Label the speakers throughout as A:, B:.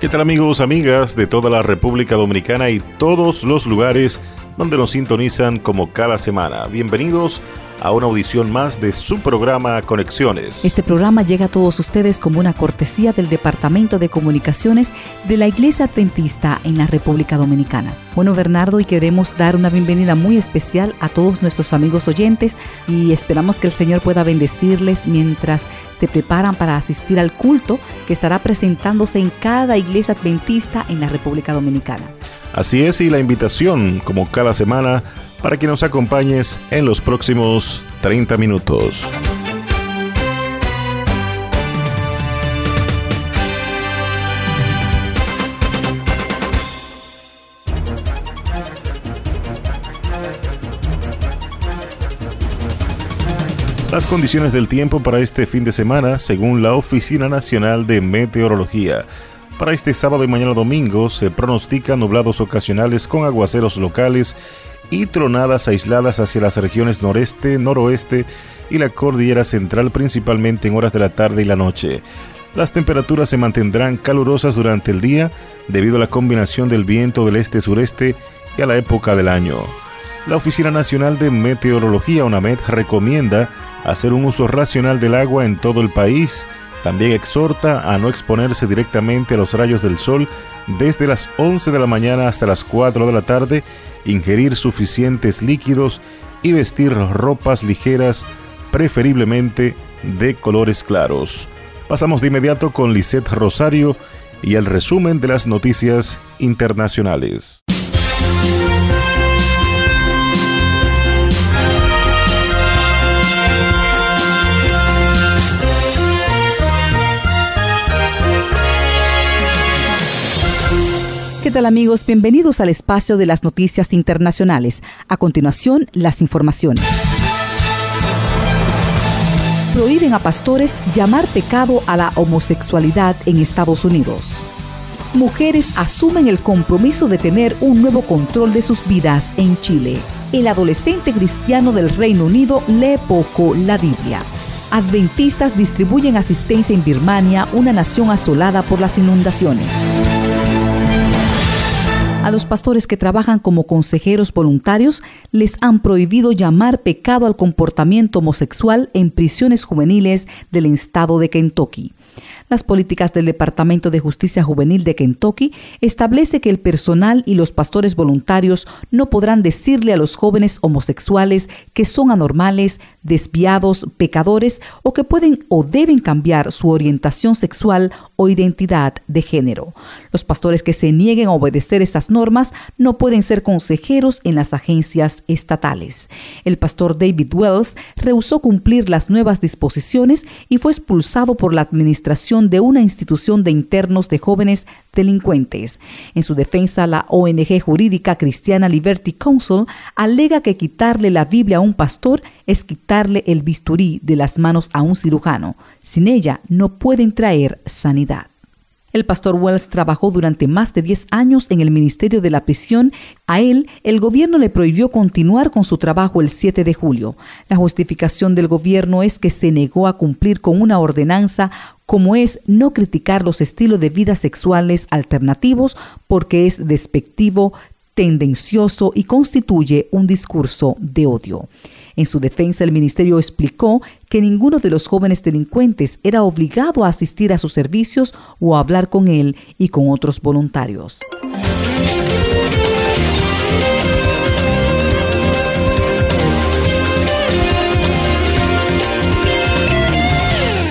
A: ¿Qué tal amigos, amigas de toda la República Dominicana y todos los lugares donde nos sintonizan como cada semana? Bienvenidos a una audición más de su programa Conexiones.
B: Este programa llega a todos ustedes como una cortesía del Departamento de Comunicaciones de la Iglesia Adventista en la República Dominicana. Bueno, Bernardo, y queremos dar una bienvenida muy especial a todos nuestros amigos oyentes y esperamos que el Señor pueda bendecirles mientras se preparan para asistir al culto que estará presentándose en cada iglesia adventista en la República Dominicana.
A: Así es, y la invitación, como cada semana, para que nos acompañes en los próximos 30 minutos. Las condiciones del tiempo para este fin de semana, según la Oficina Nacional de Meteorología. Para este sábado y mañana domingo se pronostican nublados ocasionales con aguaceros locales y tronadas aisladas hacia las regiones noreste, noroeste y la cordillera central principalmente en horas de la tarde y la noche. Las temperaturas se mantendrán calurosas durante el día debido a la combinación del viento del este-sureste y a la época del año. La Oficina Nacional de Meteorología, UNAMED, recomienda hacer un uso racional del agua en todo el país. También exhorta a no exponerse directamente a los rayos del sol desde las 11 de la mañana hasta las 4 de la tarde ingerir suficientes líquidos y vestir ropas ligeras, preferiblemente de colores claros. Pasamos de inmediato con Lisette Rosario y el resumen de las noticias internacionales.
B: ¿Qué tal amigos? Bienvenidos al espacio de las noticias internacionales. A continuación, las informaciones. Prohíben a pastores llamar pecado a la homosexualidad en Estados Unidos. Mujeres asumen el compromiso de tener un nuevo control de sus vidas en Chile. El adolescente cristiano del Reino Unido lee poco la Biblia. Adventistas distribuyen asistencia en Birmania, una nación asolada por las inundaciones a los pastores que trabajan como consejeros voluntarios les han prohibido llamar pecado al comportamiento homosexual en prisiones juveniles del estado de Kentucky. Las políticas del Departamento de Justicia Juvenil de Kentucky establece que el personal y los pastores voluntarios no podrán decirle a los jóvenes homosexuales que son anormales, desviados, pecadores o que pueden o deben cambiar su orientación sexual o identidad de género. Los pastores que se nieguen a obedecer estas normas no pueden ser consejeros en las agencias estatales. El pastor David Wells rehusó cumplir las nuevas disposiciones y fue expulsado por la administración de una institución de internos de jóvenes delincuentes. En su defensa, la ONG jurídica cristiana Liberty Council alega que quitarle la Biblia a un pastor es quitarle el bisturí de las manos a un cirujano. Sin ella no pueden traer sanidad. El pastor Wells trabajó durante más de 10 años en el Ministerio de la Prisión. A él, el gobierno le prohibió continuar con su trabajo el 7 de julio. La justificación del gobierno es que se negó a cumplir con una ordenanza como es no criticar los estilos de vida sexuales alternativos porque es despectivo, tendencioso y constituye un discurso de odio. En su defensa, el ministerio explicó que ninguno de los jóvenes delincuentes era obligado a asistir a sus servicios o a hablar con él y con otros voluntarios.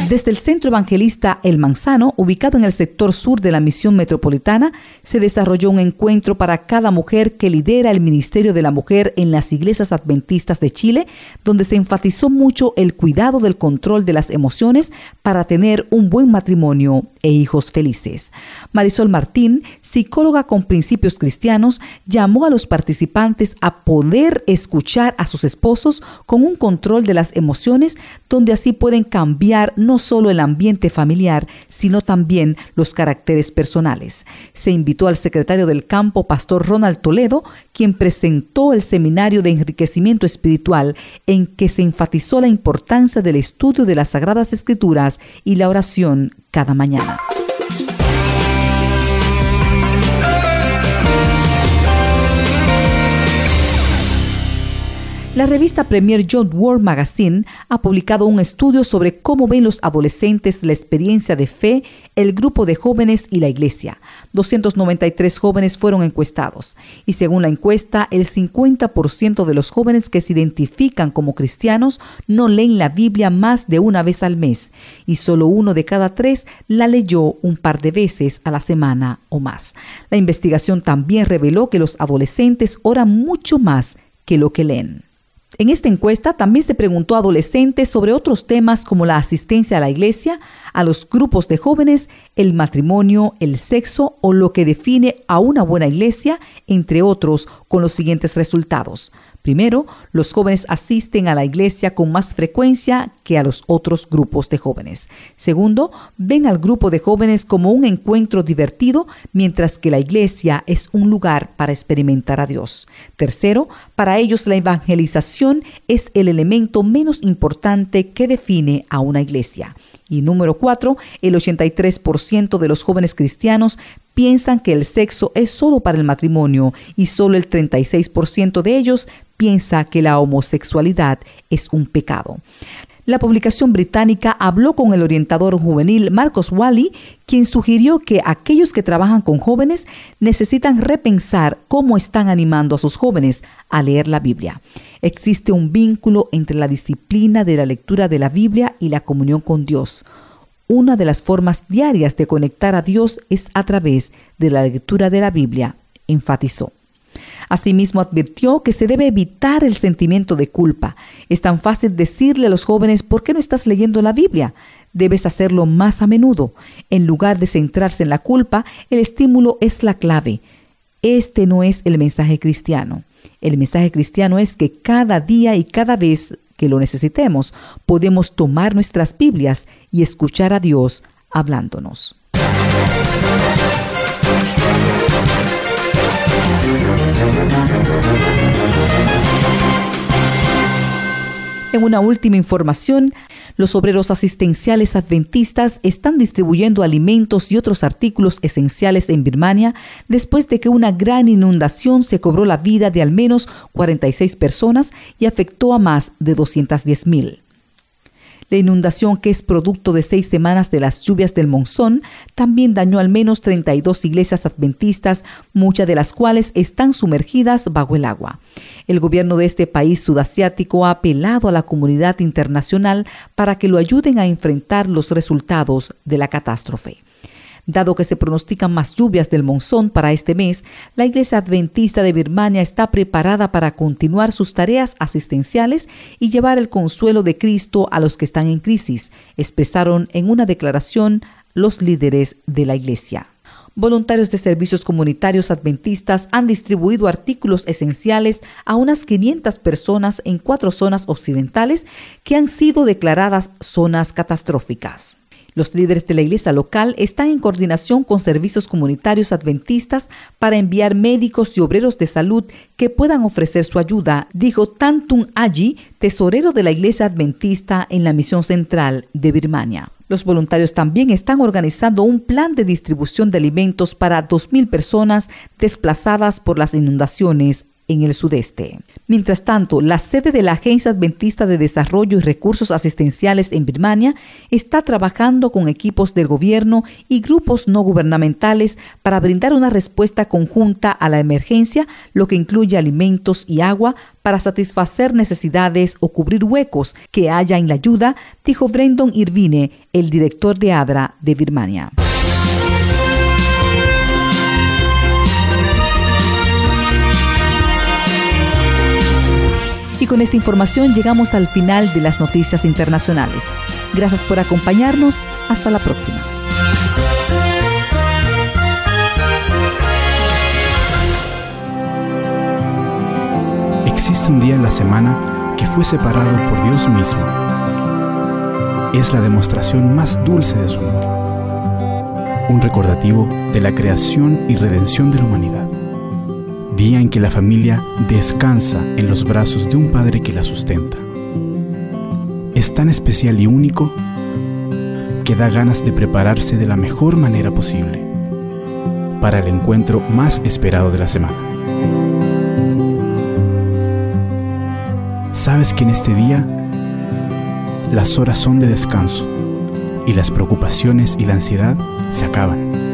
B: Desde el Centro Evangelista El Manzano, ubicado en el sector sur de la misión metropolitana, se desarrolló un encuentro para cada mujer que lidera el Ministerio de la Mujer en las iglesias adventistas de Chile, donde se enfatizó mucho el cuidado del control de las emociones para tener un buen matrimonio e hijos felices. Marisol Martín, psicóloga con principios cristianos, llamó a los participantes a poder escuchar a sus esposos con un control de las emociones, donde así pueden cambiar solo el ambiente familiar, sino también los caracteres personales. Se invitó al secretario del campo, Pastor Ronald Toledo, quien presentó el seminario de enriquecimiento espiritual en que se enfatizó la importancia del estudio de las Sagradas Escrituras y la oración cada mañana. La revista Premier John World Magazine ha publicado un estudio sobre cómo ven los adolescentes la experiencia de fe, el grupo de jóvenes y la iglesia. 293 jóvenes fueron encuestados y según la encuesta, el 50% de los jóvenes que se identifican como cristianos no leen la Biblia más de una vez al mes y solo uno de cada tres la leyó un par de veces a la semana o más. La investigación también reveló que los adolescentes oran mucho más que lo que leen. En esta encuesta también se preguntó a adolescentes sobre otros temas como la asistencia a la iglesia, a los grupos de jóvenes, el matrimonio, el sexo o lo que define a una buena iglesia, entre otros, con los siguientes resultados. Primero, los jóvenes asisten a la iglesia con más frecuencia que a los otros grupos de jóvenes. Segundo, ven al grupo de jóvenes como un encuentro divertido, mientras que la iglesia es un lugar para experimentar a Dios. Tercero, para ellos la evangelización es el elemento menos importante que define a una iglesia. Y número cuatro, el 83% de los jóvenes cristianos piensan que el sexo es solo para el matrimonio y solo el 36% de ellos piensa que la homosexualidad es un pecado. La publicación británica habló con el orientador juvenil Marcos Wally, quien sugirió que aquellos que trabajan con jóvenes necesitan repensar cómo están animando a sus jóvenes a leer la Biblia. Existe un vínculo entre la disciplina de la lectura de la Biblia y la comunión con Dios. Una de las formas diarias de conectar a Dios es a través de la lectura de la Biblia, enfatizó. Asimismo, advirtió que se debe evitar el sentimiento de culpa. Es tan fácil decirle a los jóvenes, ¿por qué no estás leyendo la Biblia? Debes hacerlo más a menudo. En lugar de centrarse en la culpa, el estímulo es la clave. Este no es el mensaje cristiano. El mensaje cristiano es que cada día y cada vez que lo necesitemos, podemos tomar nuestras Biblias y escuchar a Dios hablándonos. En una última información, los obreros asistenciales adventistas están distribuyendo alimentos y otros artículos esenciales en Birmania después de que una gran inundación se cobró la vida de al menos 46 personas y afectó a más de 210 mil. La inundación, que es producto de seis semanas de las lluvias del monzón, también dañó al menos 32 iglesias adventistas, muchas de las cuales están sumergidas bajo el agua. El gobierno de este país sudasiático ha apelado a la comunidad internacional para que lo ayuden a enfrentar los resultados de la catástrofe. Dado que se pronostican más lluvias del monzón para este mes, la Iglesia Adventista de Birmania está preparada para continuar sus tareas asistenciales y llevar el consuelo de Cristo a los que están en crisis, expresaron en una declaración los líderes de la Iglesia. Voluntarios de servicios comunitarios adventistas han distribuido artículos esenciales a unas 500 personas en cuatro zonas occidentales que han sido declaradas zonas catastróficas. Los líderes de la iglesia local están en coordinación con servicios comunitarios adventistas para enviar médicos y obreros de salud que puedan ofrecer su ayuda, dijo Tantun Aji, tesorero de la iglesia adventista en la misión central de Birmania. Los voluntarios también están organizando un plan de distribución de alimentos para 2.000 personas desplazadas por las inundaciones en el sudeste. Mientras tanto, la sede de la Agencia Adventista de Desarrollo y Recursos Asistenciales en Birmania está trabajando con equipos del gobierno y grupos no gubernamentales para brindar una respuesta conjunta a la emergencia, lo que incluye alimentos y agua para satisfacer necesidades o cubrir huecos que haya en la ayuda, dijo Brendan Irvine, el director de ADRA de Birmania. Con esta información llegamos al final de las noticias internacionales. Gracias por acompañarnos. Hasta la próxima.
C: Existe un día en la semana que fue separado por Dios mismo. Es la demostración más dulce de su amor. Un recordativo de la creación y redención de la humanidad día en que la familia descansa en los brazos de un padre que la sustenta. Es tan especial y único que da ganas de prepararse de la mejor manera posible para el encuentro más esperado de la semana. sabes que en este día las horas son de descanso y las preocupaciones y la ansiedad se acaban.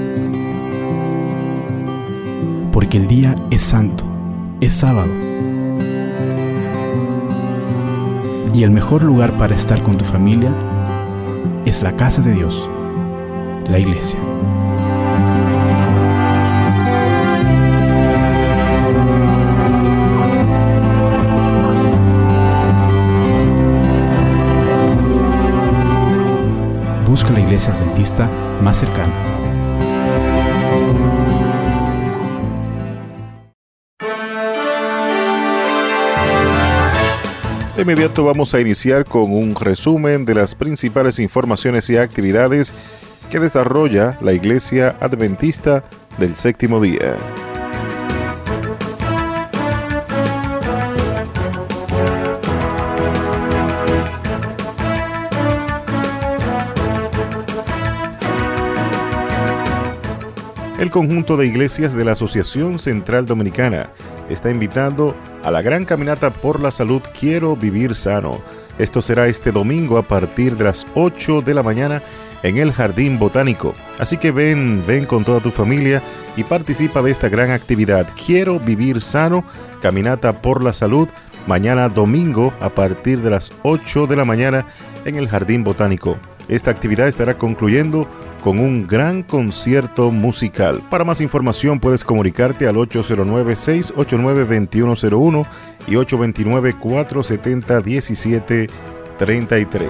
C: Porque el día es santo, es sábado. Y el mejor lugar para estar con tu familia es la casa de Dios, la iglesia. busca la iglesia adventista más cercana.
A: Inmediato vamos a iniciar con un resumen de las principales informaciones y actividades que desarrolla la Iglesia Adventista del Séptimo Día. El conjunto de iglesias de la Asociación Central Dominicana está invitando a la gran caminata por la salud Quiero Vivir Sano. Esto será este domingo a partir de las 8 de la mañana en el Jardín Botánico. Así que ven, ven con toda tu familia y participa de esta gran actividad. Quiero Vivir Sano, Caminata por la Salud, mañana domingo a partir de las 8 de la mañana en el Jardín Botánico. Esta actividad estará concluyendo con un gran concierto musical. Para más información puedes comunicarte al 809-689-2101 y 829-470-1733.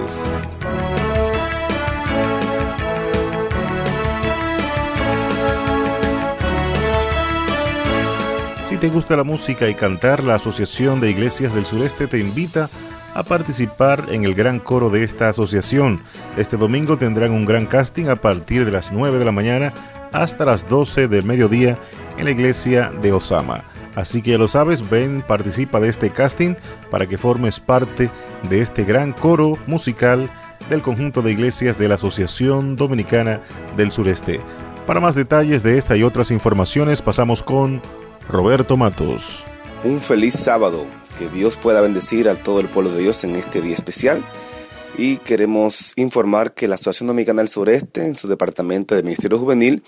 A: Si te gusta la música y cantar, la Asociación de Iglesias del Sureste te invita a participar en el gran coro de esta asociación. Este domingo tendrán un gran casting a partir de las 9 de la mañana hasta las 12 del mediodía en la iglesia de Osama. Así que ya lo sabes, ven, participa de este casting para que formes parte de este gran coro musical del conjunto de iglesias de la Asociación Dominicana del Sureste. Para más detalles de esta y otras informaciones pasamos con Roberto Matos.
D: Un feliz sábado que Dios pueda bendecir a todo el pueblo de Dios en este día especial. Y queremos informar que la Asociación Dominicana del Sureste, en su departamento de Ministerio Juvenil,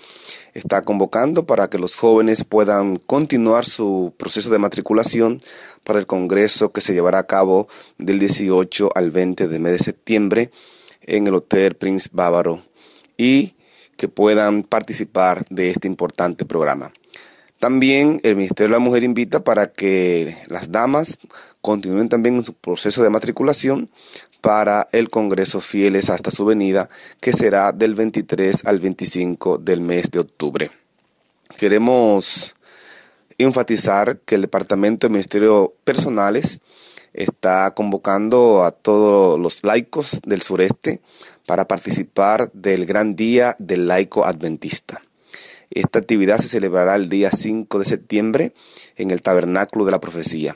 D: está convocando para que los jóvenes puedan continuar su proceso de matriculación para el Congreso que se llevará a cabo del 18 al 20 de mes de septiembre en el Hotel Prince Bávaro y que puedan participar de este importante programa. También el Ministerio de la Mujer invita para que las damas continúen también en su proceso de matriculación para el Congreso Fieles hasta su venida, que será del 23 al 25 del mes de octubre. Queremos enfatizar que el Departamento de Ministerio Personales está convocando a todos los laicos del sureste para participar del gran día del laico adventista. Esta actividad se celebrará el día 5 de septiembre en el Tabernáculo de la Profecía.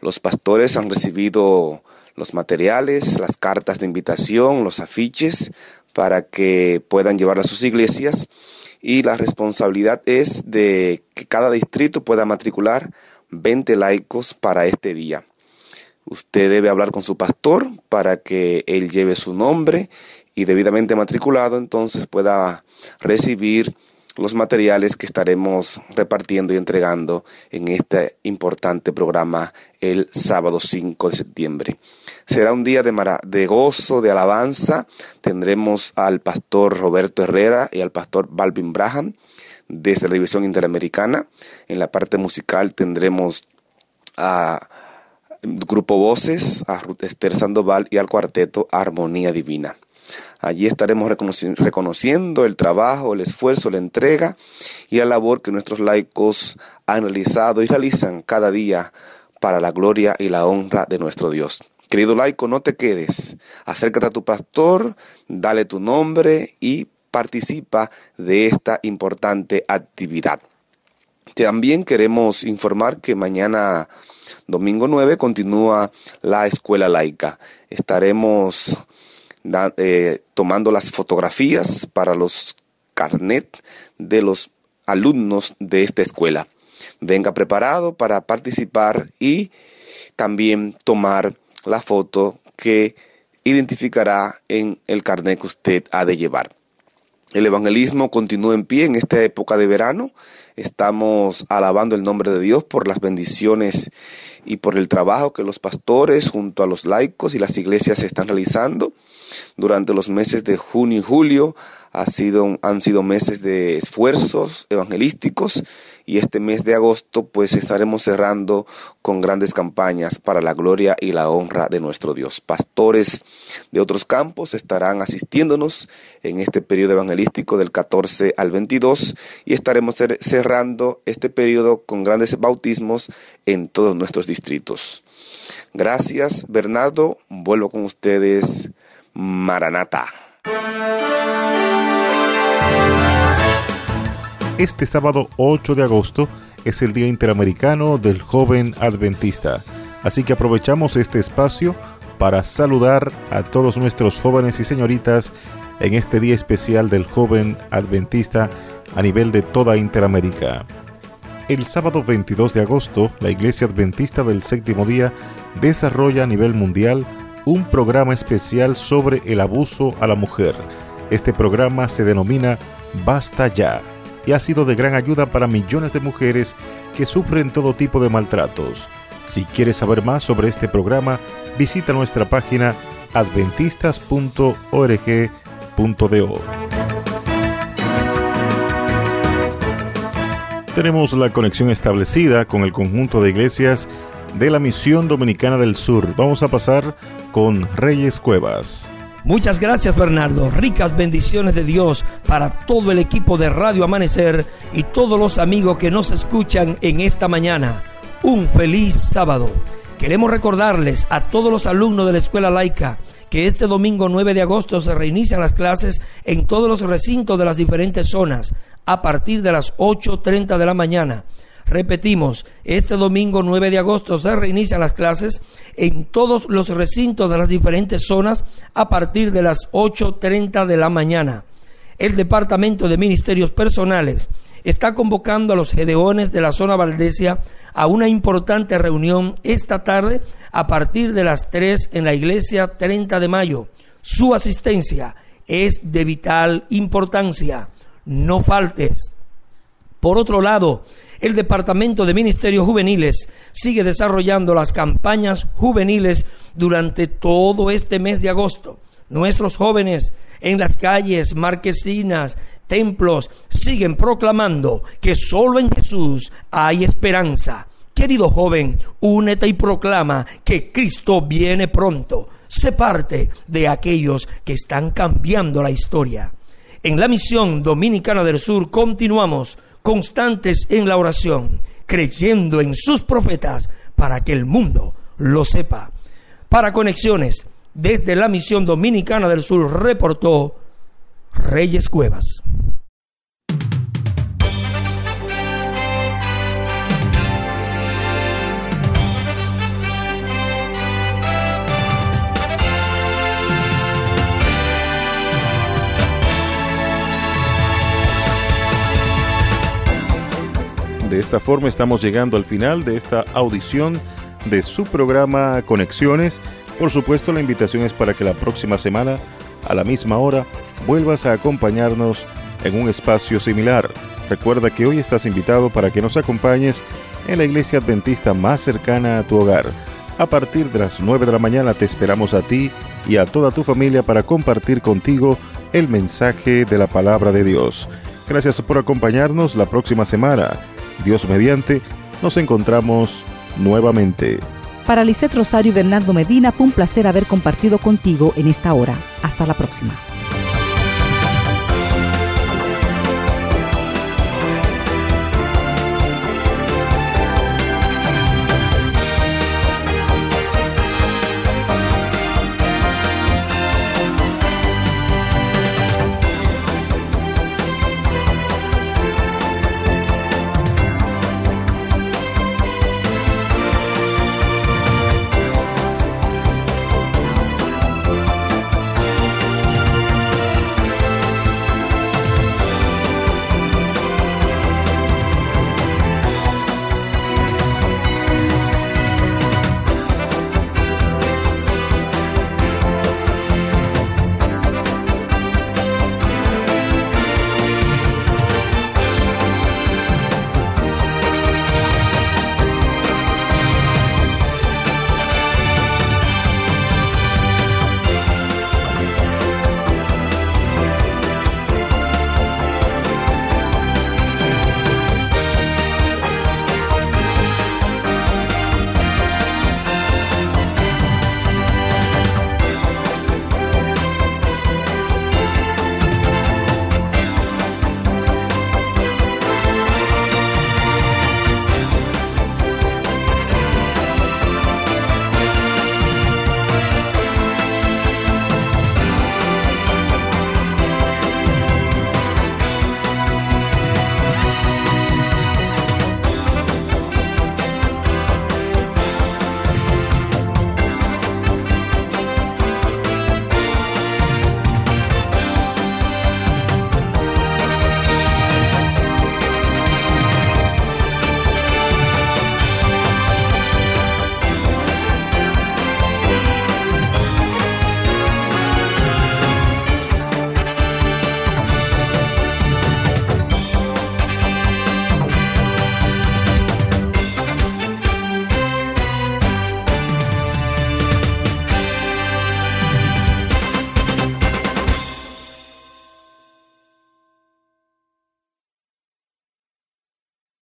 D: Los pastores han recibido los materiales, las cartas de invitación, los afiches para que puedan llevar a sus iglesias y la responsabilidad es de que cada distrito pueda matricular 20 laicos para este día. Usted debe hablar con su pastor para que él lleve su nombre y debidamente matriculado entonces pueda recibir los materiales que estaremos repartiendo y entregando en este importante programa el sábado 5 de septiembre. Será un día de, gozo, de alabanza. Tendremos al pastor Roberto Herrera y al pastor Balvin Braham desde la División Interamericana. En la parte musical tendremos a Grupo Voces, a Ruth Esther Sandoval y al cuarteto Armonía Divina. Allí estaremos reconociendo el trabajo, el esfuerzo, la entrega y la labor que nuestros laicos han realizado y realizan cada día para la gloria y la honra de nuestro Dios. Querido laico, no te quedes. Acércate a tu pastor, dale tu nombre y participa de esta importante actividad. También queremos informar que mañana, domingo 9, continúa la escuela laica. Estaremos eh, tomando las fotografías para los carnet de los alumnos de esta escuela. Venga preparado para participar y también tomar la foto que identificará en el carnet que usted ha de llevar. El evangelismo continúa en pie en esta época de verano. Estamos alabando el nombre de Dios por las bendiciones y por el trabajo que los pastores junto a los laicos y las iglesias están realizando durante los meses de junio y julio ha sido, han sido meses de esfuerzos evangelísticos y este mes de agosto pues estaremos cerrando con grandes campañas para la gloria y la honra de nuestro Dios. Pastores de otros campos estarán asistiéndonos en este periodo evangelístico del 14 al 22 y estaremos cerrando este periodo con grandes bautismos en todos nuestros distritos. Gracias Bernardo, vuelvo con ustedes Maranata.
A: Este sábado 8 de agosto es el Día Interamericano del Joven Adventista, así que aprovechamos este espacio para saludar a todos nuestros jóvenes y señoritas en este día especial del joven adventista a nivel de toda Interamérica. El sábado 22 de agosto, la Iglesia Adventista del Séptimo Día desarrolla a nivel mundial un programa especial sobre el abuso a la mujer. Este programa se denomina Basta Ya y ha sido de gran ayuda para millones de mujeres que sufren todo tipo de maltratos. Si quieres saber más sobre este programa, visita nuestra página adventistas.org.do. Tenemos la conexión establecida con el conjunto de iglesias de la Misión Dominicana del Sur. Vamos a pasar con Reyes Cuevas.
E: Muchas gracias Bernardo, ricas bendiciones de Dios para todo el equipo de Radio Amanecer y todos los amigos que nos escuchan en esta mañana. Un feliz sábado. Queremos recordarles a todos los alumnos de la Escuela Laica que este domingo 9 de agosto se reinician las clases en todos los recintos de las diferentes zonas a partir de las 8.30 de la mañana. Repetimos, este domingo 9 de agosto se reinician las clases en todos los recintos de las diferentes zonas a partir de las 8.30 de la mañana. El Departamento de Ministerios Personales está convocando a los gedeones de la zona Valdesia a una importante reunión esta tarde a partir de las 3 en la iglesia 30 de mayo. Su asistencia es de vital importancia. No faltes. Por otro lado, el Departamento de Ministerios Juveniles sigue desarrollando las campañas juveniles durante todo este mes de agosto. Nuestros jóvenes en las calles, marquesinas, templos siguen proclamando que solo en Jesús hay esperanza. Querido joven, únete y proclama que Cristo viene pronto. Sé parte de aquellos que están cambiando la historia. En la misión dominicana del sur continuamos constantes en la oración, creyendo en sus profetas para que el mundo lo sepa. Para conexiones, desde la misión dominicana del sur reportó Reyes Cuevas.
A: De esta forma estamos llegando al final de esta audición de su programa Conexiones. Por supuesto, la invitación es para que la próxima semana, a la misma hora, vuelvas a acompañarnos en un espacio similar. Recuerda que hoy estás invitado para que nos acompañes en la iglesia adventista más cercana a tu hogar. A partir de las 9 de la mañana te esperamos a ti y a toda tu familia para compartir contigo el mensaje de la palabra de Dios. Gracias por acompañarnos la próxima semana. Dios mediante, nos encontramos nuevamente.
B: Para Lisette Rosario y Bernardo Medina fue un placer haber compartido contigo en esta hora. Hasta la próxima.